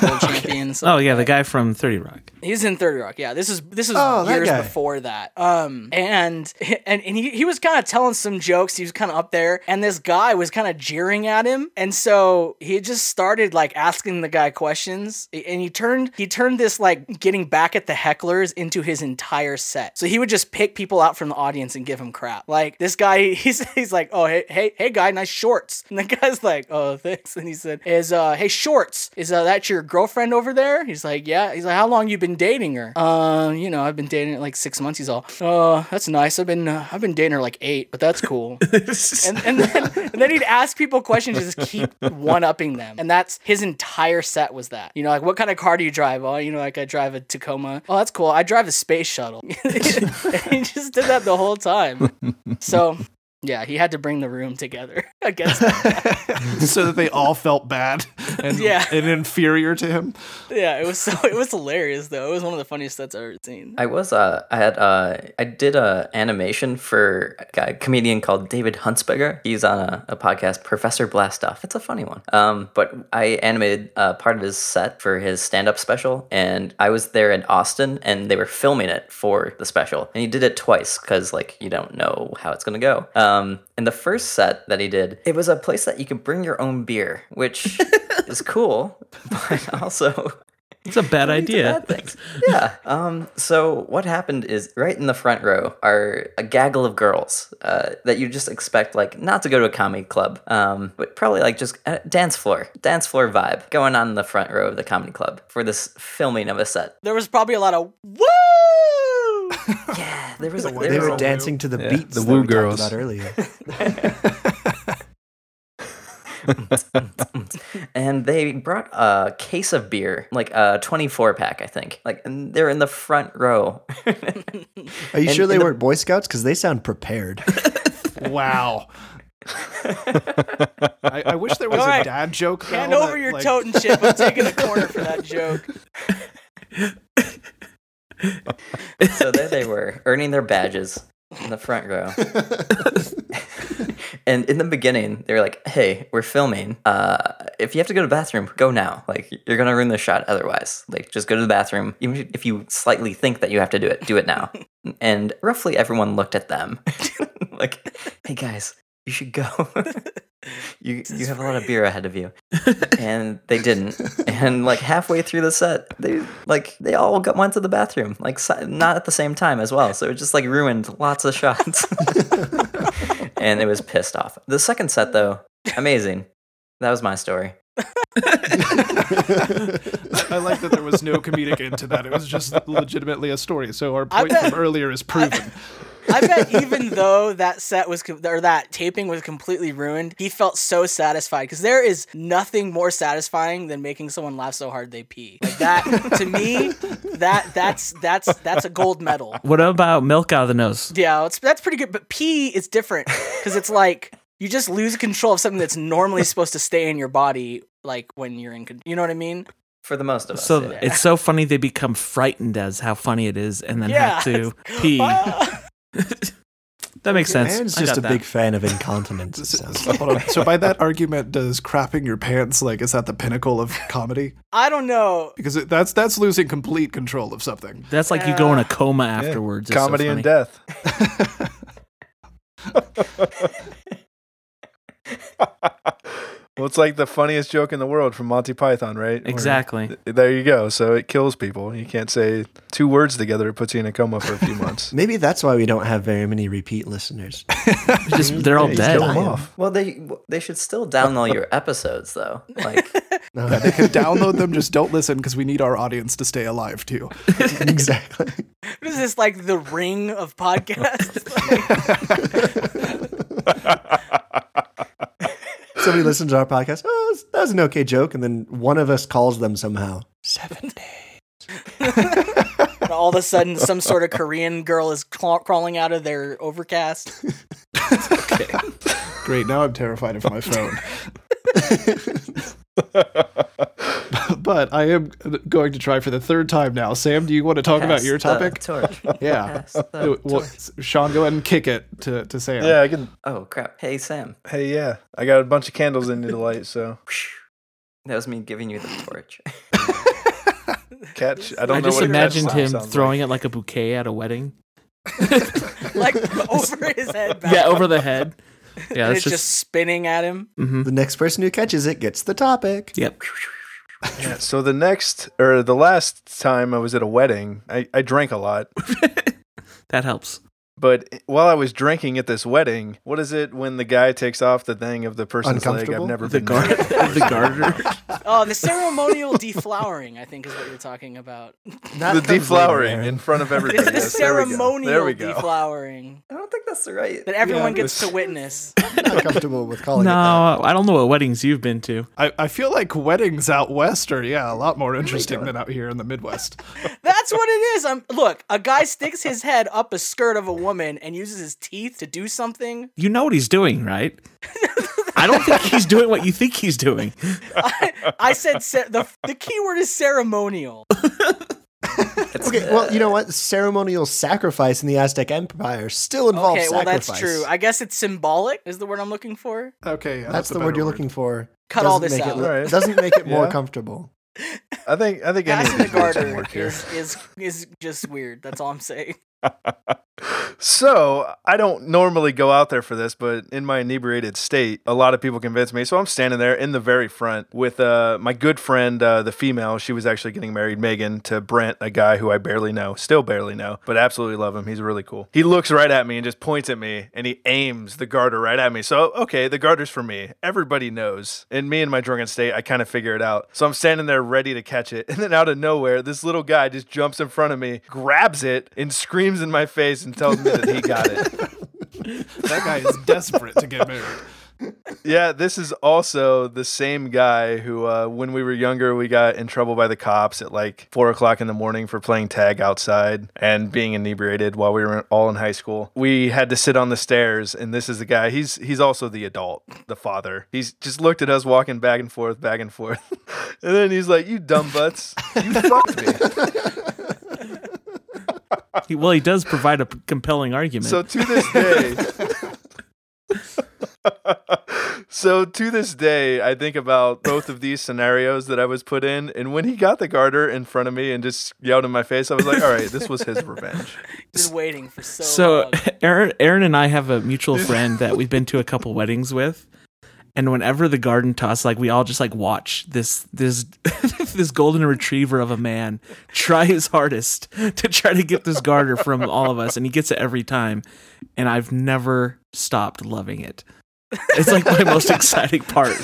"World [laughs] Champion." something Oh yeah, the guy from Thirty Rock. He's in Thirty Rock. Yeah, this is this is Oh, that years guy. before that. Um, and and and he, he was kind of telling some jokes. He was kind of up there, and this guy was kind of jeering at him, and so he just started like asking the guy questions, and he turned he turned this like getting back at the hecklers into his entire set. So he would just pick people out from the audience and give him crap. Like this guy, [laughs] he's he's like, oh hey hey hey guy, nice shorts, and the [laughs] guy's like, oh thanks, and he said, is uh hey shorts, is uh, that your girlfriend over there? He's like, yeah. He's like, how long you been dating her? Uh, you know, I've been dating her like six months. He's all, oh, that's nice. I've been uh, I've been dating her like eight, but that's cool. [laughs] and and then and then he'd ask people questions, just keep one upping them, and that's his entire set was that. You know, like what kind of car do you drive? Oh, you know, like I drive a Tacoma. Oh, that's cool. I drive a space shuttle. [laughs] he just did that the whole time. So. Yeah, he had to bring the room together [laughs] against that. [laughs] so that they all felt bad and, [laughs] Yeah. and inferior to him. yeah, it was so it was hilarious though. It was one of the funniest sets I've ever seen. I was uh I had uh I did a animation for a guy- comedian called David Huntsberger. He's on a, a podcast, Professor Blastoff. It's a funny one. Um, but I animated uh, part of his set for his stand-up special, and I was there in Austin, and they were filming it for the special, and he did it twice because like you don't know how it's gonna go. Um, and the first set that he did, it was a place that you could bring your own beer, which [laughs] is cool, but also It's a bad [laughs] idea. bad yeah. Um. So what happened is right in the front row are a gaggle of girls uh, that you just expect like not to go to a comedy club, um, but probably like just a dance floor, dance floor vibe going on in the front row of the comedy club for this filming of a set. There was probably a lot of woo. Yeah, [laughs] there was a, They They were a- dancing to the Yeah, beats the that woo we girls. about earlier. [laughs] and they brought a case of beer, like a 24 pack, I think. Like, and they're in the front row. [laughs] Are you And sure they the- weren't Boy Scouts? Because they sound prepared. Wow. I, I wish there was All a right. dad joke. Hand though, over that, your like- Totin' Chip. I'm taking a corner for that joke. So there they were, earning their badges in the front row. [laughs] and in the beginning, they were like, "Hey, we're filming. Uh, if you have to go to the bathroom, go now. Like you're gonna ruin the shot otherwise. Like just go to the bathroom. Even if you slightly think that you have to do it, do it now." [laughs] and roughly everyone looked at them, [laughs] like, "Hey guys, you should go. [laughs] you you have a lot of beer ahead of you." [laughs] and they didn't. And like halfway through the set, they like they all got went to the bathroom, like si- not at the same time as well. So it just like ruined lots of shots. [laughs] and it was pissed off. The second set though, amazing. That was my story. I like that there was no comedic end to that. It was just legitimately a story. So our point bet- from earlier is proven. I bet even though that set was com- or that taping was completely ruined, he felt so satisfied because there is nothing more satisfying than making someone laugh so hard they pee. Like that to me, that that's that's that's a gold medal. What about milk out of the nose? Yeah, it's, that's pretty good. But pee is different because it's like you just lose control of something that's normally supposed to stay in your body, like when you're in. con- You know what I mean? For the most of us. So yeah. it's so funny they become frightened as how funny it is, and then Yeah. have to [laughs] pee. [laughs] that makes sense. Aaron's just a that. big fan of [laughs] incontinence. it sounds. Hold on. So by that argument, does crapping your pants like is that the pinnacle of comedy? I don't know. Because it, that's that's losing complete control of something. That's like you go in a coma Yeah. afterwards. So Comedy and death. [laughs] well, it's like the funniest joke in the world from Monty Python, right? Where- Exactly. there you go. So it kills people. You can't say two words together. It puts you in a coma for a few months. [laughs] Maybe that's why we don't have very many repeat listeners. [laughs] Just they're all Yeah, you dead. kill 'em off. well, they they should still download your episodes though. Like [laughs] Yeah, they can download them, just don't listen because we need our audience to stay alive too. exactly. What is this like the ring of podcasts? Somebody listens to our podcast. Oh, that was an okay joke, and then one of us calls them somehow. Seven [laughs] days. And all of a sudden, some sort of Korean girl is claw- crawling out of their overcast. [laughs] okay. [laughs] Great. Now I'm terrified of my phone. [laughs] but I am going to try for the third time now. Sam, do you want to talk about pass your the topic? torch. [laughs] Yeah. Pass the Uh, well, torch. Sean, go ahead and kick it to, to Sam. yeah, I can. Oh crap! Hey Sam, Hey, yeah, I got a bunch of candles in the light. So [laughs] that was me giving you the torch. catch. I don't I know just what imagined him sounds throwing it like a bouquet at a wedding. like over his head. Back Yeah, over the head. [laughs] Yeah, and it's just, just. spinning at him. mhm. The next person who catches it gets the topic. Yep. [laughs] Yeah, so the next or the last time I was at a wedding, I, I drank a lot. [laughs] That helps. But while I was drinking at this wedding, what is it when the guy takes off the thing of the person's leg? I've never The been gar- there. [laughs] the garter. [laughs] Oh, the ceremonial deflowering, I think, is what you're talking about. That the comes later, deflowering in front of everybody. [laughs] It's the Yes, there we go. ceremonial There we go. deflowering I don't think that's right. that everyone Yeah, gets to witness. Not comfortable with calling it that. No, I don't know what weddings you've been to. I, I feel like weddings out west are, yeah, a lot more interesting than out here in the Midwest. That's what it is. I'm look. A guy sticks his head up a skirt of a woman and uses his teeth to do something. You know what he's doing, right? I don't think he's doing what you think he's doing. [laughs] I, I said ce- the the key word is ceremonial. [laughs] Okay, well, you know what? Ceremonial sacrifice in the Aztec Empire still involves Okay, well sacrifice. that's true. I guess it's symbolic is the word I'm looking for. Okay, yeah, That's a the word you're looking for. Cut all Doesn't this make out. It, li- Alright. Doesn't make it [laughs] more comfortable. I think I think any Passing of the these words will garter work here. is, is is just weird. That's all I'm saying. So I don't normally go out there for this, but in my inebriated state, a lot of people convince me. So I'm standing there in the very front with uh, my good friend, uh, the female. She was actually getting married, Megan, to Brent, a guy who I barely know, still barely know, but absolutely love him. He's really cool. He looks right at me and just points at me, and he aims the garter right at me. So okay, the garter's for me. Everybody knows. In me and my drunken state, I kind of figure it out. So I'm standing there ready to catch it, [laughs] and then out of nowhere, this little guy just jumps in front of me, grabs it, and screams in my face and tells me that he got it. [laughs] That guy is desperate to get married. Yeah, this is also the same guy who, uh, when we were younger, we got in trouble by the cops at like four o'clock in the morning for playing tag outside and being inebriated while we were all in high school. We had to sit on the stairs, and this is the guy. He's he's also the adult, the father. He's just looked at us walking back and forth, back and forth, [laughs] and then he's like, "You dumb butts, you fucked me." [laughs] He, well, he does provide a p- compelling argument. So to this day. [laughs] so to this day, I think about both of these scenarios that I was put in, and when he got the garter in front of me and just yelled in my face, I was like, "All right, this was his revenge." Been waiting for so, So long. Aaron, Aaron and I have a mutual friend that we've been to a couple weddings with, and whenever the garden toss, like we all just like watch this this [laughs] this golden retriever of a man try his hardest to try to get this garter from all of us, and he gets it every time, and I've never stopped loving it. It's like my most [laughs] exciting part.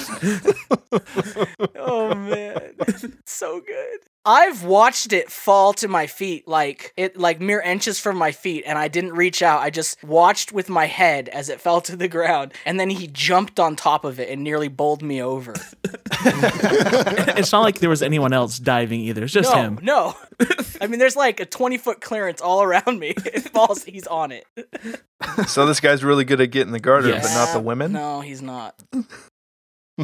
oh man, [laughs] so good. I've watched it fall to my feet, like it, like mere inches from my feet, and I didn't reach out. I just watched with my head as it [laughs] fell to the ground, and then he jumped on top of it and nearly bowled me over. [laughs] [laughs] It's not like there was anyone else diving either. It's just no, him. no. I mean, there's like a 20 foot clearance all around me. It falls, he's on it. So this guy's really good at getting the garter, Yes. but not the women. No, he's not. [laughs]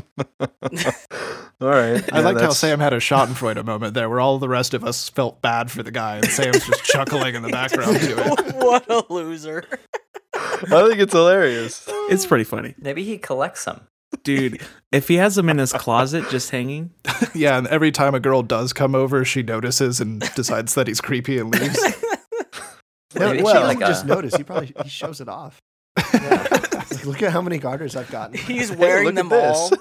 All right, I Yeah, liked how Sam had a Schadenfreude moment there, where all the rest of us felt bad for the guy, and Sam's just chuckling in the background to it. [laughs] what a loser. I think it's hilarious. It's pretty funny, maybe he collects them. dude. If he has them in his closet just hanging, [laughs] Yeah, and every time a girl does come over, she notices and decides that he's creepy and leaves. No, Maybe he well, doesn't like just a- notice. He probably he shows it off. Yeah. Like, [laughs] look at how many garters I've gotten. [laughs] He's wearing look them all.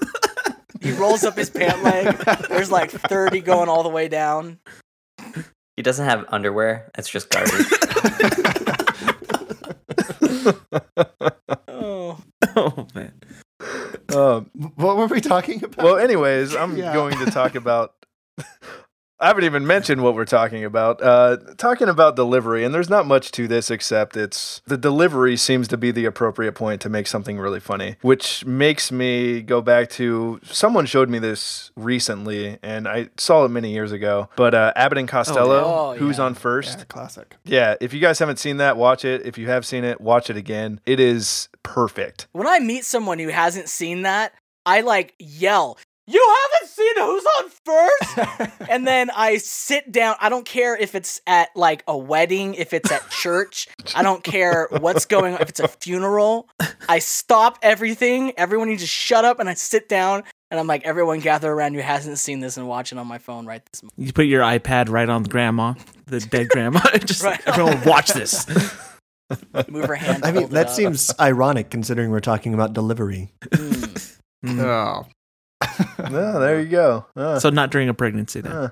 He rolls up his pant leg. There's like 30 going all the way down. He doesn't have underwear. It's just garbage. [laughs] Oh. oh man. Um, What were we talking about? well, anyways, I'm Yeah. going to talk about. I haven't even mentioned what we're talking about. Uh, talking about delivery, and there's not much to this except it's the delivery seems to be the appropriate point to make something really funny, which makes me go back to someone showed me this recently, and I saw it many years ago. But uh, Abbott and Costello, Oh, who's yeah. on first, Yeah, classic. yeah. If you guys haven't seen that, watch it. If you have seen it, watch it again. It is perfect. When I meet someone who hasn't seen that, I like yell, You haven't seen Who's on First? [laughs] and then I sit down. I don't care if it's at like a wedding, if it's at church. I don't care what's going on, if it's a funeral. I stop everything. Everyone, needs to shut up and I sit down. And I'm like, everyone gather around who hasn't seen this and watch it on my phone right this moment. You put your iPad right on the grandma, the dead grandma. [laughs] Just Right. everyone watch this. [laughs] Move her hand. I mean, that seems ironic considering we're talking about delivery. Mm. Mm. Oh. [laughs] Oh, there you go. Uh, So not during a pregnancy then, uh.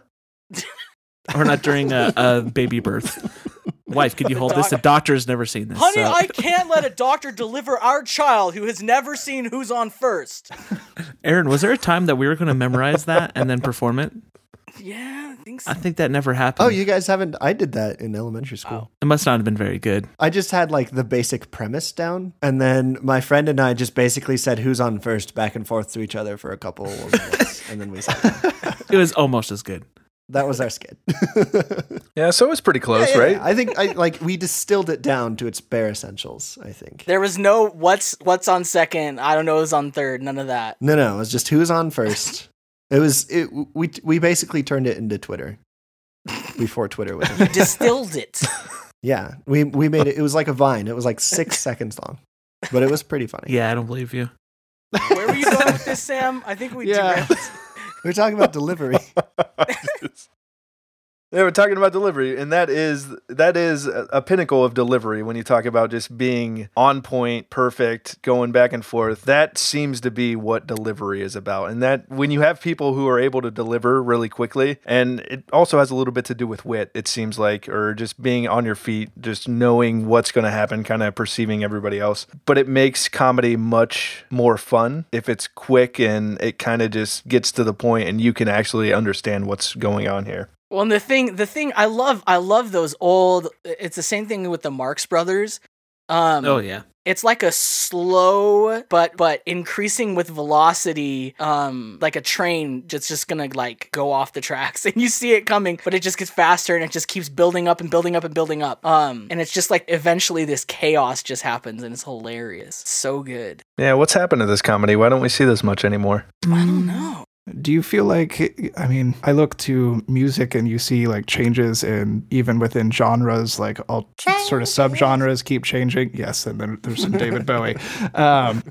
[laughs] or not during a, a baby birth. Wife, could you The hold this? The doc- doctor has never seen this. Honey, so- I can't let a doctor deliver our child who has never seen Who's on First. Aaron, was there a time that we were going to memorize that and then perform it? Yeah, I think so. I think that never happened. Oh, you guys haven't? I did that in elementary school. It must not have been very good. I just had like the basic premise down, and then my friend and I just basically said who's on first back and forth to each other for a couple of minutes, [laughs] and then we sat. It was almost as good. That was our skit. [laughs] Yeah, so it was pretty close, Yeah, yeah, right? yeah. I think I like we distilled it down to its bare essentials. I think. There was no what's what's on second. I don't know who's on third. None of that. No, no, it was just who's on first. It was it. We we basically turned it into Twitter before Twitter was. [laughs] You distilled it. [laughs] Yeah, we we made it. It was like a vine. It was like six [laughs] seconds long, but it was pretty funny. Yeah, I don't believe you. Where were you going with this, Sam? I think we Yeah. derailed. We are talking about delivery. Yeah, we're talking about delivery, and that is that is a, pinnacle of delivery when you talk about just being on point, perfect, going back and forth. That seems to be what delivery is about, and that when you have people who are able to deliver really quickly, and it also has a little bit to do with wit. It seems like, or just being on your feet, just knowing what's going to happen, kind of perceiving everybody else. But it makes comedy much more fun if it's quick and it kind of just gets to the point, and you can actually understand what's going on here. Well, and the thing, the thing I love, I love those old. It's the same thing with the Marx Brothers. Um, Oh yeah. it's like a slow but but increasing with velocity um like a train just just gonna like go off the tracks [laughs] and you see it coming but it just gets faster and it just keeps building up and building up and building up um and it's just like eventually this chaos just happens and it's hilarious so good Yeah, what's happened to this comedy? Why don't we see this much anymore? i don't know Do you feel like, I mean, I look to music and you see like changes in even within genres, like all sort of subgenres keep changing. Yes, and then there's some David Bowie. [laughs] Um,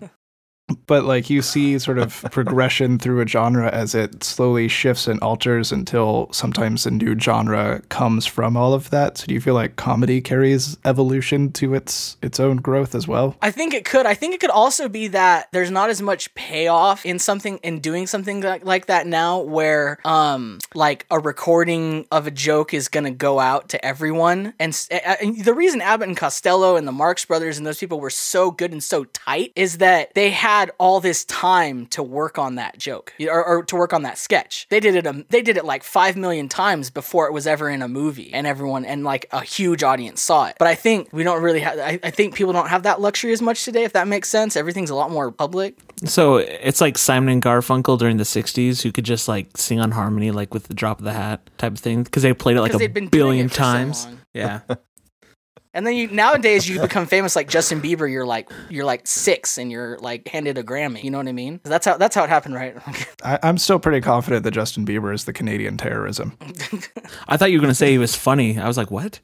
but like you see sort of progression through a genre as it slowly shifts and alters until sometimes a new genre comes from all of that. So do you feel like comedy carries evolution to its its own growth as well? I think it could. I think it could also be that there's not as much payoff in something in doing something like, like that now where um like a recording of a joke is to go out to everyone and, and the reason Abbott and Costello and the Marx brothers and those people were so good and so tight is that they had all this time to work on that joke or, or to work on that sketch. They did it um, they did it like 5 million times before it was ever in a movie and everyone and like a huge audience saw it. But I think we don't really have I, I think people don't have that luxury as much today if that makes sense. Everything's a lot more public. So it's like Simon and Garfunkel during the '60s, who could just like sing on harmony, like with the drop of the hat type of thing, because they played it like a billion for so times. yeah, And then you nowadays you become famous like Justin Bieber. You're like you're like six and you're like handed a Grammy. You know what I mean? That's how that's how it happened, right? [laughs] I, I'm still pretty confident that Justin Bieber is the Canadian terrorism. [laughs] I thought you were gonna say he was funny. I was like, what?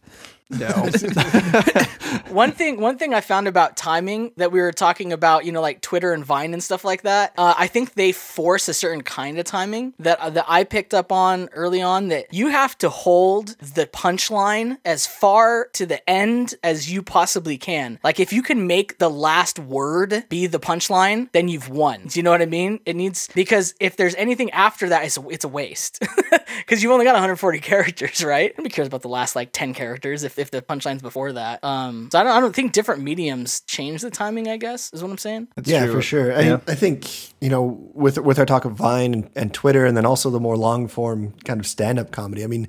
No. [laughs] one thing one thing I found about timing that we were talking about, you know, like Twitter and Vine and stuff like that. Uh, I think they force a certain kind of timing that uh, that I picked up on early on. That you have to hold the punchline as far to the end as you possibly can. Like if you can make the last word be the punchline, then you've won. Do you know what I mean? It needs because if there's anything after that, it's a, it's a waste [laughs] because you've only got 140 characters, right? Nobody cares about the last like 10 characters if, if the punchline's before that. Um, so I don't I don't think different mediums change the timing. I guess is what I'm saying. That's yeah, true. for sure. I, Yeah. I think you know with with our talk of Vine and, and Twitter, and then also the more long form kind of stand up comedy. I mean,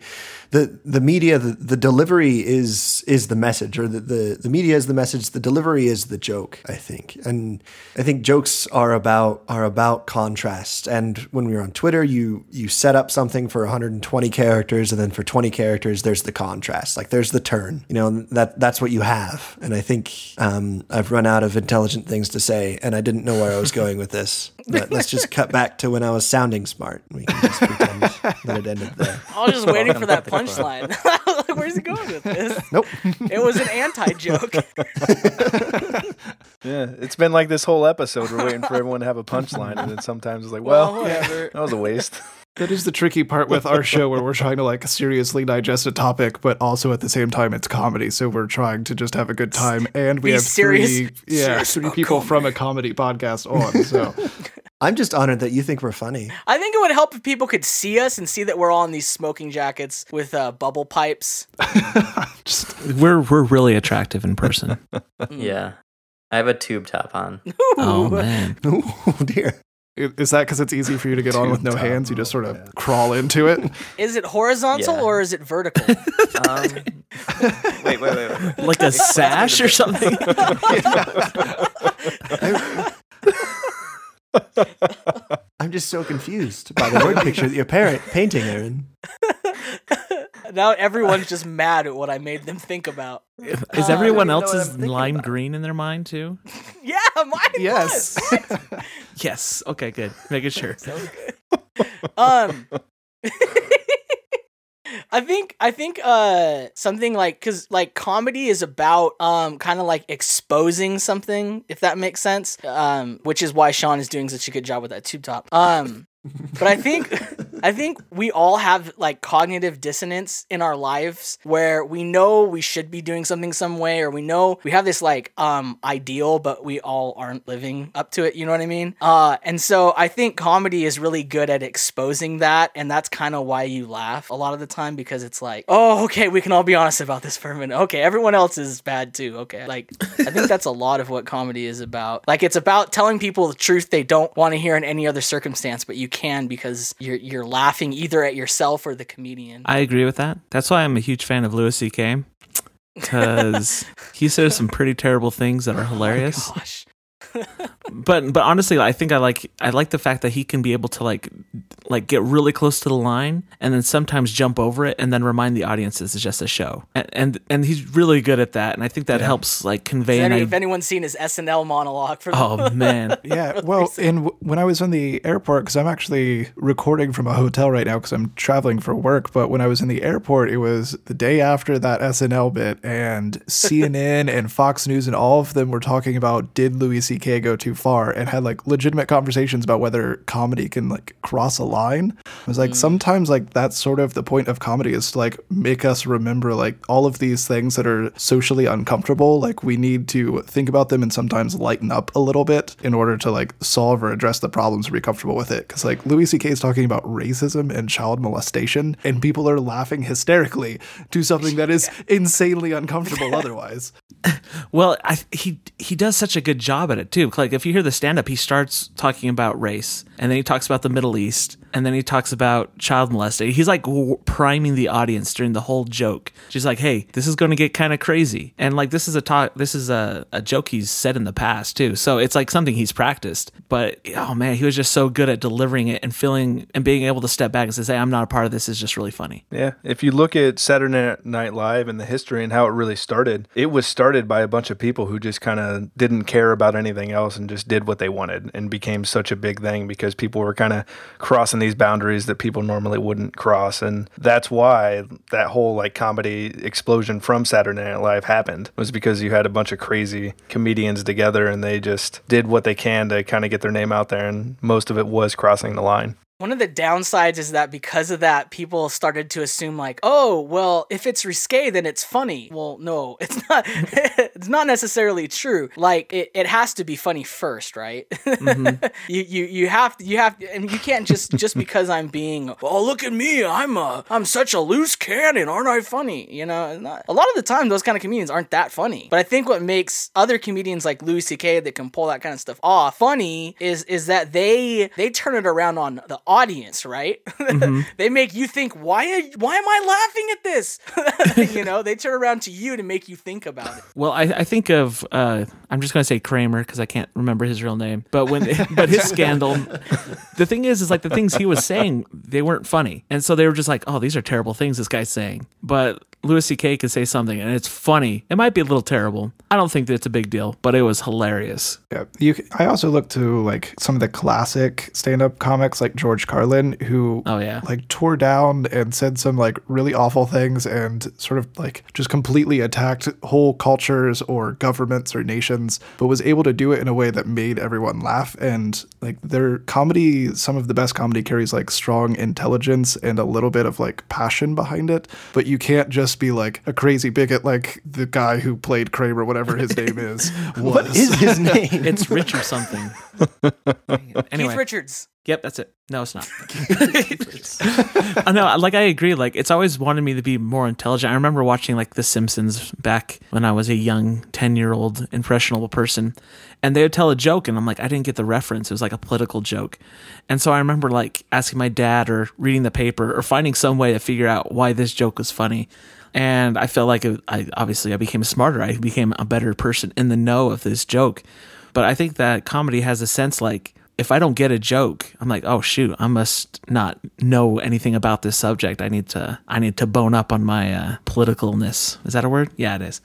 the the media, the, the delivery is is the message, or the, the the media is the message. The delivery is the joke. I think, and I think jokes are about are about contrast. And when we were on Twitter, you you set up something for 120 characters, and then for 20 characters, there's the contrast. Like there's the turn. You know, that that's what you have. And I think um, I've run out of intelligent things to say, and I didn't know where I was going with this. But let's just cut back to when I was sounding smart. We can just pretend that it ended there. I was just waiting for that [laughs] punchline. [laughs] Like, Where's he going with this? Nope. It was an anti joke. [laughs] Yeah, it's been like this whole episode. We're waiting for everyone to have a punchline, and then sometimes it's like, Well, well, whatever. that was a waste. That is the tricky part with our show where we're trying to like seriously digest a topic, but also at the same time it's comedy. So we're trying to just have a good time, and we Be have serious- three, yeah, serious three about people from a comedy podcast on. So [laughs] I'm just honored that you think we're funny. I think it would help if people could see us and see that we're all in these smoking jackets with uh, bubble pipes. [laughs] just We're we're really attractive in person. [laughs] Yeah. I have a tube top on. oh man, Oh dear. I- is that because it's easy for you to get on with no hands? You just sort of yeah. crawl into it. [laughs] Is it horizontal Yeah. or is it vertical? [laughs] Um, wait, wait, wait, wait. like a sash or something. [laughs] I'm just so confused by the word picture that you're parent painting, Aaron. Now everyone's just mad at what I made them think about. Is everyone know what else's lime about. green in their mind too? [laughs] Yeah, mine Yes. was. [laughs] Yes. Okay, good. Making sure. um [laughs] I think I think uh something like cuz like comedy is about um kind of like exposing something if that makes sense um which is why Sean is doing such a good job with that tube top um but I think I think we all have like cognitive dissonance in our lives where we know we should be doing something some way or we know we have this like um ideal but we all aren't living up to it, you know what I mean? Uh and so I think comedy is really good at exposing that and that's kind of why you laugh a lot of the time because it's like, "Oh, okay, we can all be honest about this for a minute. Okay, everyone else is bad too." Okay. Like I think that's a lot of what comedy is about. Like it's about telling people the truth they don't want to hear in any other circumstance, but you can because you're you're laughing either at yourself or the comedian. I agree with that. That's why I'm a huge fan of Louis C.K. Because [laughs] he says some pretty terrible things that are oh hilarious. Gosh. [laughs] but but honestly, I think I like I like the fact that he can be able to like like get really close to the line and then sometimes jump over it and then remind the audience this is just a show. And and, and he's really good at that. And I think that helps like convey any, idea. if anyone's seen his SNL monologue for the Oh [laughs] man. Yeah, well, and w- when I was in the airport, because I'm actually recording from a hotel right now because I'm traveling for work. But when I was in the airport, it was the day after that SNL bit, and [laughs] CNN and Fox News and all of them were talking about did Louis C.K. go too far, and had like legitimate conversations about whether comedy can like cross a line. I was like, mm. sometimes like that's sort of the point of comedy is to like make us remember like all of these things that are socially uncomfortable. Like we need to think about them and sometimes lighten up a little bit in order to like solve or address the problems or be comfortable with it. Because like Louis C.K. is talking about racism and child molestation, and people are laughing hysterically to something that is [laughs] insanely uncomfortable [laughs] otherwise. Well, I, he he does such a good job at it too. Like if you hear the stand up, he starts talking about race, and then he talks about the Middle East, and then he talks about child molestation. He's like priming the audience during the whole joke. She's like, "Hey, this is going to get kind of crazy," and like this is a talk, this is a, a joke he's said in the past too. So it's like something he's practiced. But oh man, he was just so good at delivering it and feeling and being able to step back and say, "Hey, I'm not a part of this." Is just really funny. Yeah, if you look at Saturday Night Live and the history and how it really started, it was started by a bunch of people who just kind of didn't care about anything else and just did what they wanted and became such a big thing because people were kind of crossing these boundaries that people normally wouldn't cross. And that's why that whole like comedy explosion from Saturday Night Live happened was because you had a bunch of crazy comedians together and they just did what they can to kind of get their name out there. And most of it was crossing the line. One of the downsides is that because of that, people started to assume like, oh, well, if it's risque, then it's funny. Well, no, [laughs] it's not. [laughs] it's not necessarily true. Like it, it has to be funny first, right? Mm-hmm. [laughs] you, you you have to, you have to, and you can't just just because I'm being, oh, look at me, I'm a I'm such a loose cannon, aren't I funny? You know, not- a lot of the time those kind of comedians aren't that funny. But I think what makes other comedians like Louis C.K. that can pull that kind of stuff off funny is is that they they turn it around on the audience, right? [laughs] they make you think, why are, why am I laughing at this? [laughs] you know, they turn around to you to make you think about it. Well, I, I think of uh, I'm just gonna say Kramer because I can't remember his real name. But when [laughs] but his scandal, the thing is, is like the things he was saying they weren't funny, and so they were just like, oh, these are terrible things this guy's saying. But Louis C.K. can say something and it's funny. It might be a little terrible. I don't think that it's a big deal, but it was hilarious. Yeah, you. I also look to like some of the classic stand-up comics, like George Carlin, who Oh, yeah. like tore down and said some like really awful things, and sort of like just completely attacked whole cultures or governments or nations, but was able to do it in a way that made everyone laugh. And like their comedy, some of the best comedy carries like strong intelligence and a little bit of like passion behind it, but you can't just be like a crazy bigot like the guy who played Kramer, whatever his name [laughs] is. What is his [laughs] name? It's Rich or something. [laughs] anyway, Keith Richards. Yep, that's it. No, it's not. Richards. I know, like I agree. Like it's always wanted me to be more intelligent. I remember watching like The Simpsons back when I was a young ten-year-old impressionable person, and they would tell a joke, and I'm like, I didn't get the reference. It was like a political joke, and so I remember like asking my dad or reading the paper or finding some way to figure out why this joke was funny. And I felt like I obviously I became smarter. I became a better person in the know of this joke. But I think that comedy has a sense like if I don't get a joke, I'm like, oh shoot, I must not know anything about this subject. I need to I need to bone up on my uh, politicalness. Is that a word? Yeah, it is.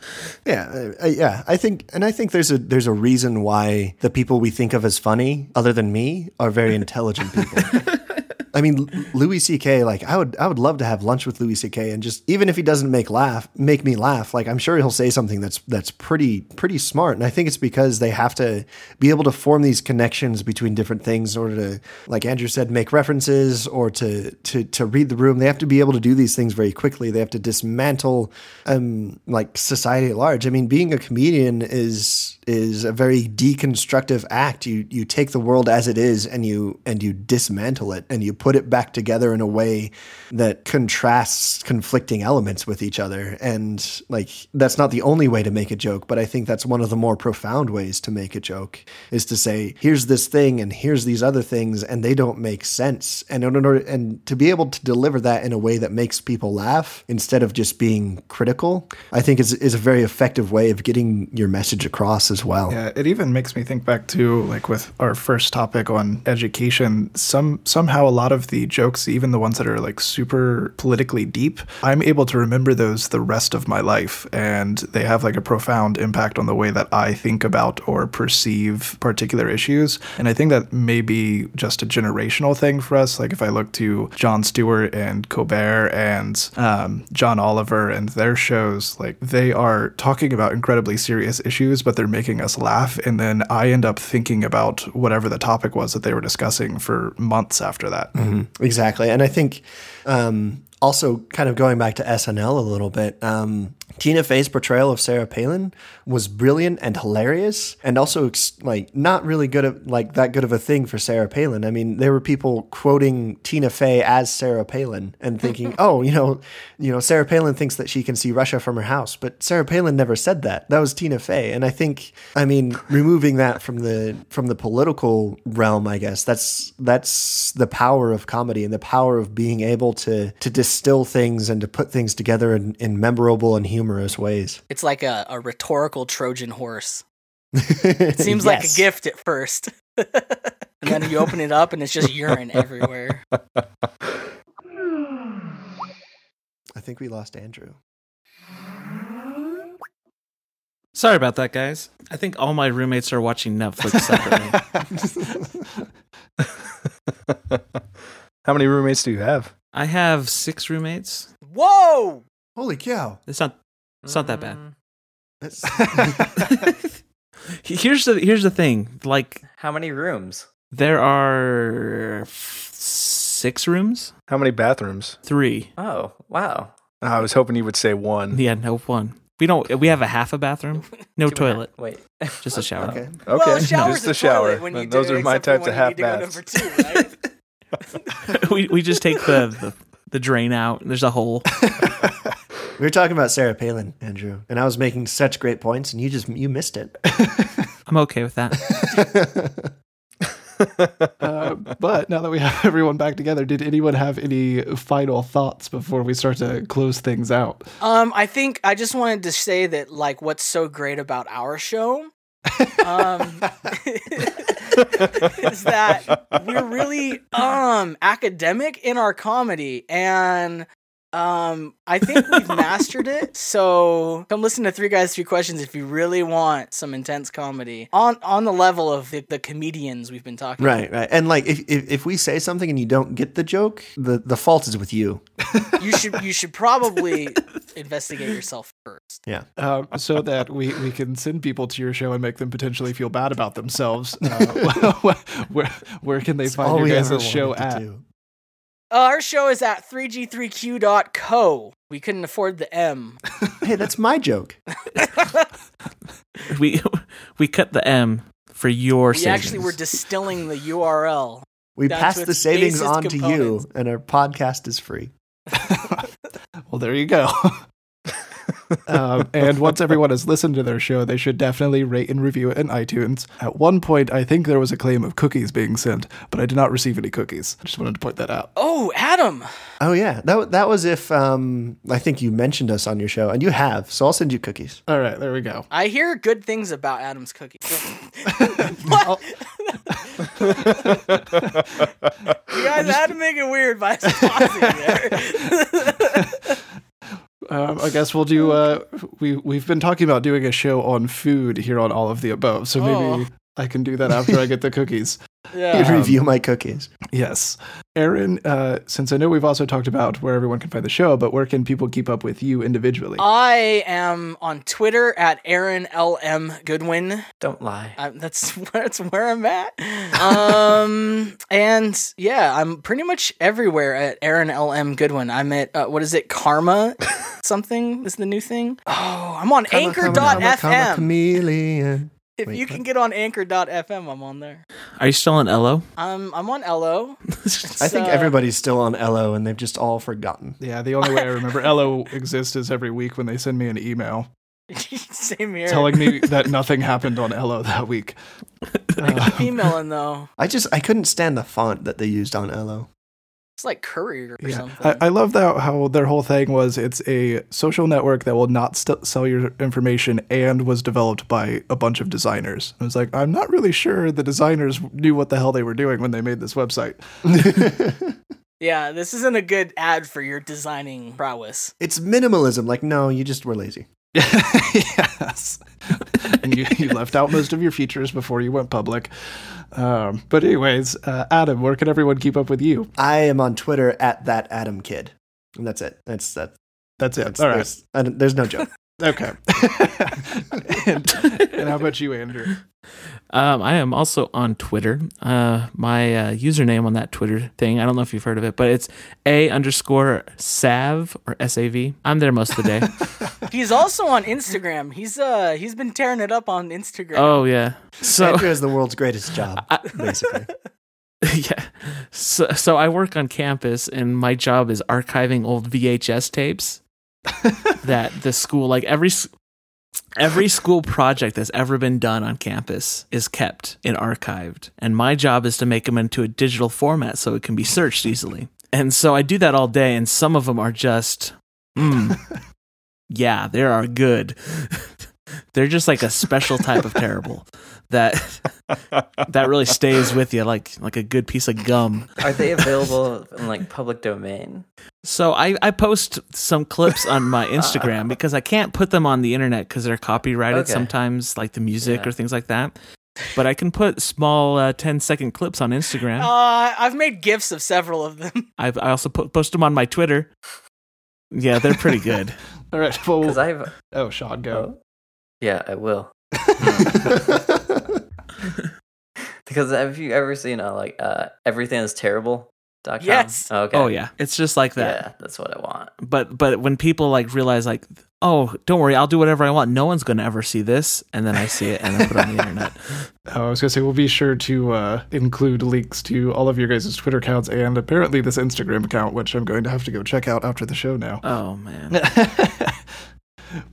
Yeah, uh, yeah. I think, and I think there's a there's a reason why the people we think of as funny, other than me, are very intelligent people. [laughs] I mean, Louis C.K. Like, I would, I would love to have lunch with Louis C.K. and just even if he doesn't make laugh, make me laugh. Like, I'm sure he'll say something that's that's pretty pretty smart. And I think it's because they have to be able to form these connections between different things in order to, like Andrew said, make references or to to to read the room. They have to be able to do these things very quickly. They have to dismantle, um, like society at large. I mean, being a comedian is is a very deconstructive act. You you take the world as it is and you and you dismantle it and you put it back together in a way that contrasts conflicting elements with each other. And like that's not the only way to make a joke, but I think that's one of the more profound ways to make a joke is to say, here's this thing and here's these other things and they don't make sense. And in order and to be able to deliver that in a way that makes people laugh instead of just being critical, I think is is a very effective way of getting your message across as well. Yeah, it even makes me think back to like with our first topic on education. Some somehow a lot of the jokes, even the ones that are like super politically deep, I'm able to remember those the rest of my life, and they have like a profound impact on the way that I think about or perceive particular issues. And I think that may be just a generational thing for us. Like if I look to Jon Stewart and Colbert and um, John Oliver and their shows, like they are talking about incredibly serious issues, but they're making us laugh. And then I end up thinking about whatever the topic was that they were discussing for months after that. Exactly. And I think um, also kind of going back to SNL a little bit, um, Tina Fey's portrayal of Sarah Palin was brilliant and hilarious, and also like not really good at like that good of a thing for Sarah Palin. I mean, there were people quoting Tina Fey as Sarah Palin and thinking, [laughs] "Oh, you know, you know, Sarah Palin thinks that she can see Russia from her house," but Sarah Palin never said that. That was Tina Fey, and I think, I mean, removing that from the from the political realm, I guess that's that's the power of comedy and the power of being able to to distill things and to put things together in, in memorable and humorous ways. [laughs] It's like a, a rhetorical Trojan horse. It seems like a gift at first. [laughs] and then you open it up and it's just urine everywhere. I think we lost Andrew. Sorry about that, guys. I think all my roommates are watching Netflix separately. [laughs] How many roommates do you have? I have six roommates. Whoa! Holy cow! It's not. It's not that bad. Mm, [laughs] [laughs] here's the here's the thing. Like How many rooms? there are f- six rooms. How many bathrooms? Three. Oh, wow. I was hoping you would say one. Yeah, no one. We don't. We have a half a bathroom. [laughs] No Do we have- toilet. Wait. Just a shower. okay. Okay, well, shower's just the a shower. toilet when you And do Those it, are my except types of when you half need to baths. go number two, right? we we just take the, the the drain out. There's a hole. We were talking about Sarah Palin, Andrew, and I was making such great points, and you just you missed it. [laughs] I'm okay with that. [laughs] Uh, but now that we have everyone back together, did anyone have any final thoughts before we start to close things out? Um, I think I just wanted to say that like what's so great about our show um [laughs] is that we're really um academic in our comedy and um I think we've [laughs] mastered it. So come listen to Three Guys Three Questions if you really want some intense comedy on on the level of the, the comedians we've been talking Right, right. And like if, if if we say something and you don't get the joke, the the fault is with you. [laughs] You should you should probably investigate yourself first. Yeah. Um, so that we, we can send people to your show and make them potentially feel bad about themselves. Uh, [laughs] where, where can they find All your guys' show at? do. Uh, our show is at 3g3q.co. We couldn't afford the M. [laughs] Hey, that's my joke. [laughs] we we cut the M for your We savings. actually were distilling the URL. We Down pass the savings basest on to you, and our podcast is free. [laughs] well, there you go. Um, and once everyone has listened to their show, they should definitely rate and review it in iTunes. At one point, I think there was a claim of cookies being sent, but I did not receive any cookies. I just wanted to point that out. Oh, Adam. Oh yeah, that that was if um I think you mentioned us on your show, and you have. So I'll send you cookies. All right, there we go. I hear good things about Adam's cookies. [laughs] I'll, You guys had to make it weird by [laughs] pausing there. [laughs] Um, I guess we'll do. Uh, we we've been talking about doing a show on food here on all of the above, so maybe Oh. I can do that after I get the cookies. Yeah. Review my cookies. Yes, Aaron. Uh, since I know we've also talked about where everyone can find the show, but where can people keep up with you individually? I am on Twitter at Aaron L M Goodwin. Don't lie. I, that's [laughs] that's where I'm at. Um, and yeah, I'm pretty much everywhere at Aaron L M Goodwin. I'm at uh, what is it? Karma, [laughs] something is the new thing. Oh, I'm on Anchor.fm. chameleon. If Wait, you what? can get on Anchor.fm, I'm on there. Are you still on Ello? I'm I'm on Ello. [laughs] I think uh, everybody's still on Ello and they've just all forgotten. Yeah, the only way I remember Ello exists is every week when they send me an email [laughs] Same here. telling me [laughs] that nothing happened on Ello that week. Uh, emailing though. I just I couldn't stand the font that they used on Ello. It's like Courier or yeah. something. I, I love that how their whole thing was it's a social network that will not st- sell your information and was developed by a bunch of designers. I was like, I'm not really sure the designers knew what the hell they were doing when they made this website. [laughs] yeah, this isn't a good ad for your designing prowess. It's minimalism. Like, no, you just were lazy. [laughs] yes. and you, you left out most of your features before you went public. Um, but anyways, uh, Adam, where can everyone keep up with you? I am on Twitter at that Adam Kid, and that's it. That's that. That's it. That's, All right. there's, there's no joke. [laughs] Okay. [laughs] and, and how about you, Andrew? Um, I am also on Twitter. Uh, my uh, username on that Twitter thing, I don't know if you've heard of it, but it's A underscore Sav or S A V. I'm there most of the day. [laughs] He's also on Instagram. He's uh he's been tearing it up on Instagram. oh, yeah. So, Andrew has the world's greatest job, basically. [laughs] yeah. So, so I work on campus, and my job is archiving old VHS tapes [laughs] that the school, like every s- every school project that's ever been done on campus, is kept and archived. And my job is to make them into a digital format so it can be searched easily. And so I do that all day, and some of them are just, mm, [laughs] yeah, they are good. [laughs] They're just like a special type of terrible that that really stays with you like like a good piece of gum. Are they available in like public domain? So I, I post some clips on my [laughs] Instagram because I can't put them on the internet because they're copyrighted Okay. sometimes, like the music Yeah. or things like that. But I can put small uh, 10 second clips on Instagram. Uh, I've made gifs of several of them. [laughs] I've, I also put, post them on my Twitter. Yeah, they're pretty good. [laughs] All right. Well, I've. oh, Sean, go. Yeah, I will. [laughs] [laughs] Because have you ever seen uh, like uh, everything is terrible? Dot com? Yes. Okay. Oh yeah, it's just like that. Yeah, that's what I want. But but when people like realize like, oh, don't worry, I'll do whatever I want. No one's gonna ever see this, and then I see it and I put it on the internet. [laughs] Oh, I was gonna say we'll be sure to uh, include links to all of your guys' Twitter accounts and apparently this Instagram account, which I'm going to have to go check out after the show now. Oh man.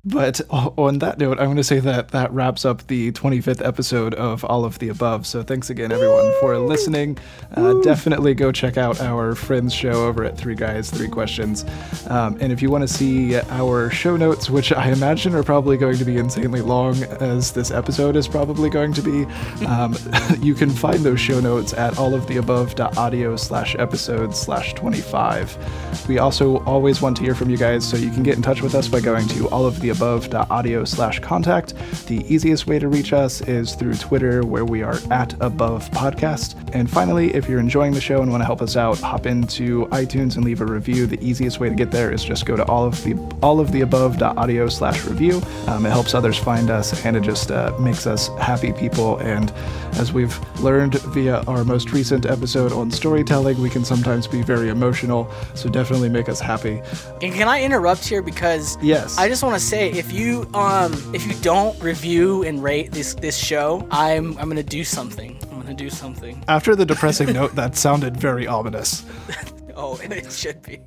But on that note, I'm going to say that that wraps up the 25th episode of All of the Above. So thanks again, everyone, for listening. Uh, definitely go check out our friends show over at Three Guys, Three Questions. Um, and if you want to see our show notes, which I imagine are probably going to be insanely long, as this episode is probably going to be, um, [laughs] you can find those show notes at alloftheabove.audio slash episode slash 25. We also always want to hear from you guys, so you can get in touch with us by going to alloftheabove.audio slash contact. The easiest way to reach us is through Twitter, where we are at above podcast. And finally, if you're enjoying the show and want to help us out, hop into iTunes and leave a review. The easiest way to get there is just go to all of the all of the above.audio slash review. Um, it helps others find us and it just uh, makes us happy people. And as we've learned via our most recent episode on storytelling, we can sometimes be very emotional. So definitely make us happy. And can I interrupt here because Yes. I just want to say if you um if you don't review and rate this this show, I'm I'm gonna do something. I'm gonna do something. [laughs] After the depressing note, that sounded very ominous. [laughs] Oh, it should be.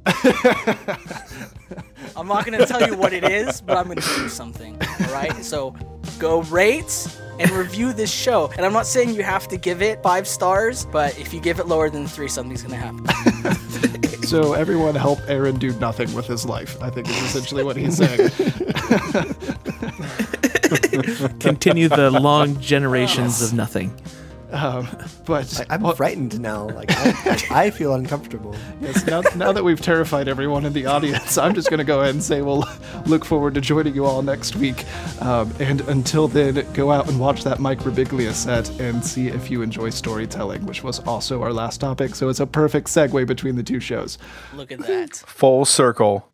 I'm not gonna tell you what it is, but I'm gonna do something. All right. So go rate and review this show. And I'm not saying you have to give it five stars, but if you give it lower than three, something's gonna happen. [laughs] So everyone help Aaron do nothing with his life. I think is essentially what he's saying. Continue the long generations of nothing. Um, but I, I'm well, frightened now. Like I, I feel uncomfortable. yes, now, now that we've terrified everyone in the audience, I'm just going to go ahead and say we'll look forward to joining you all next week. Um, and until then, go out and watch that Mike Birbiglia set and see if you enjoy storytelling, which was also our last topic. So it's a perfect segue between the two shows. Look at that. Full circle.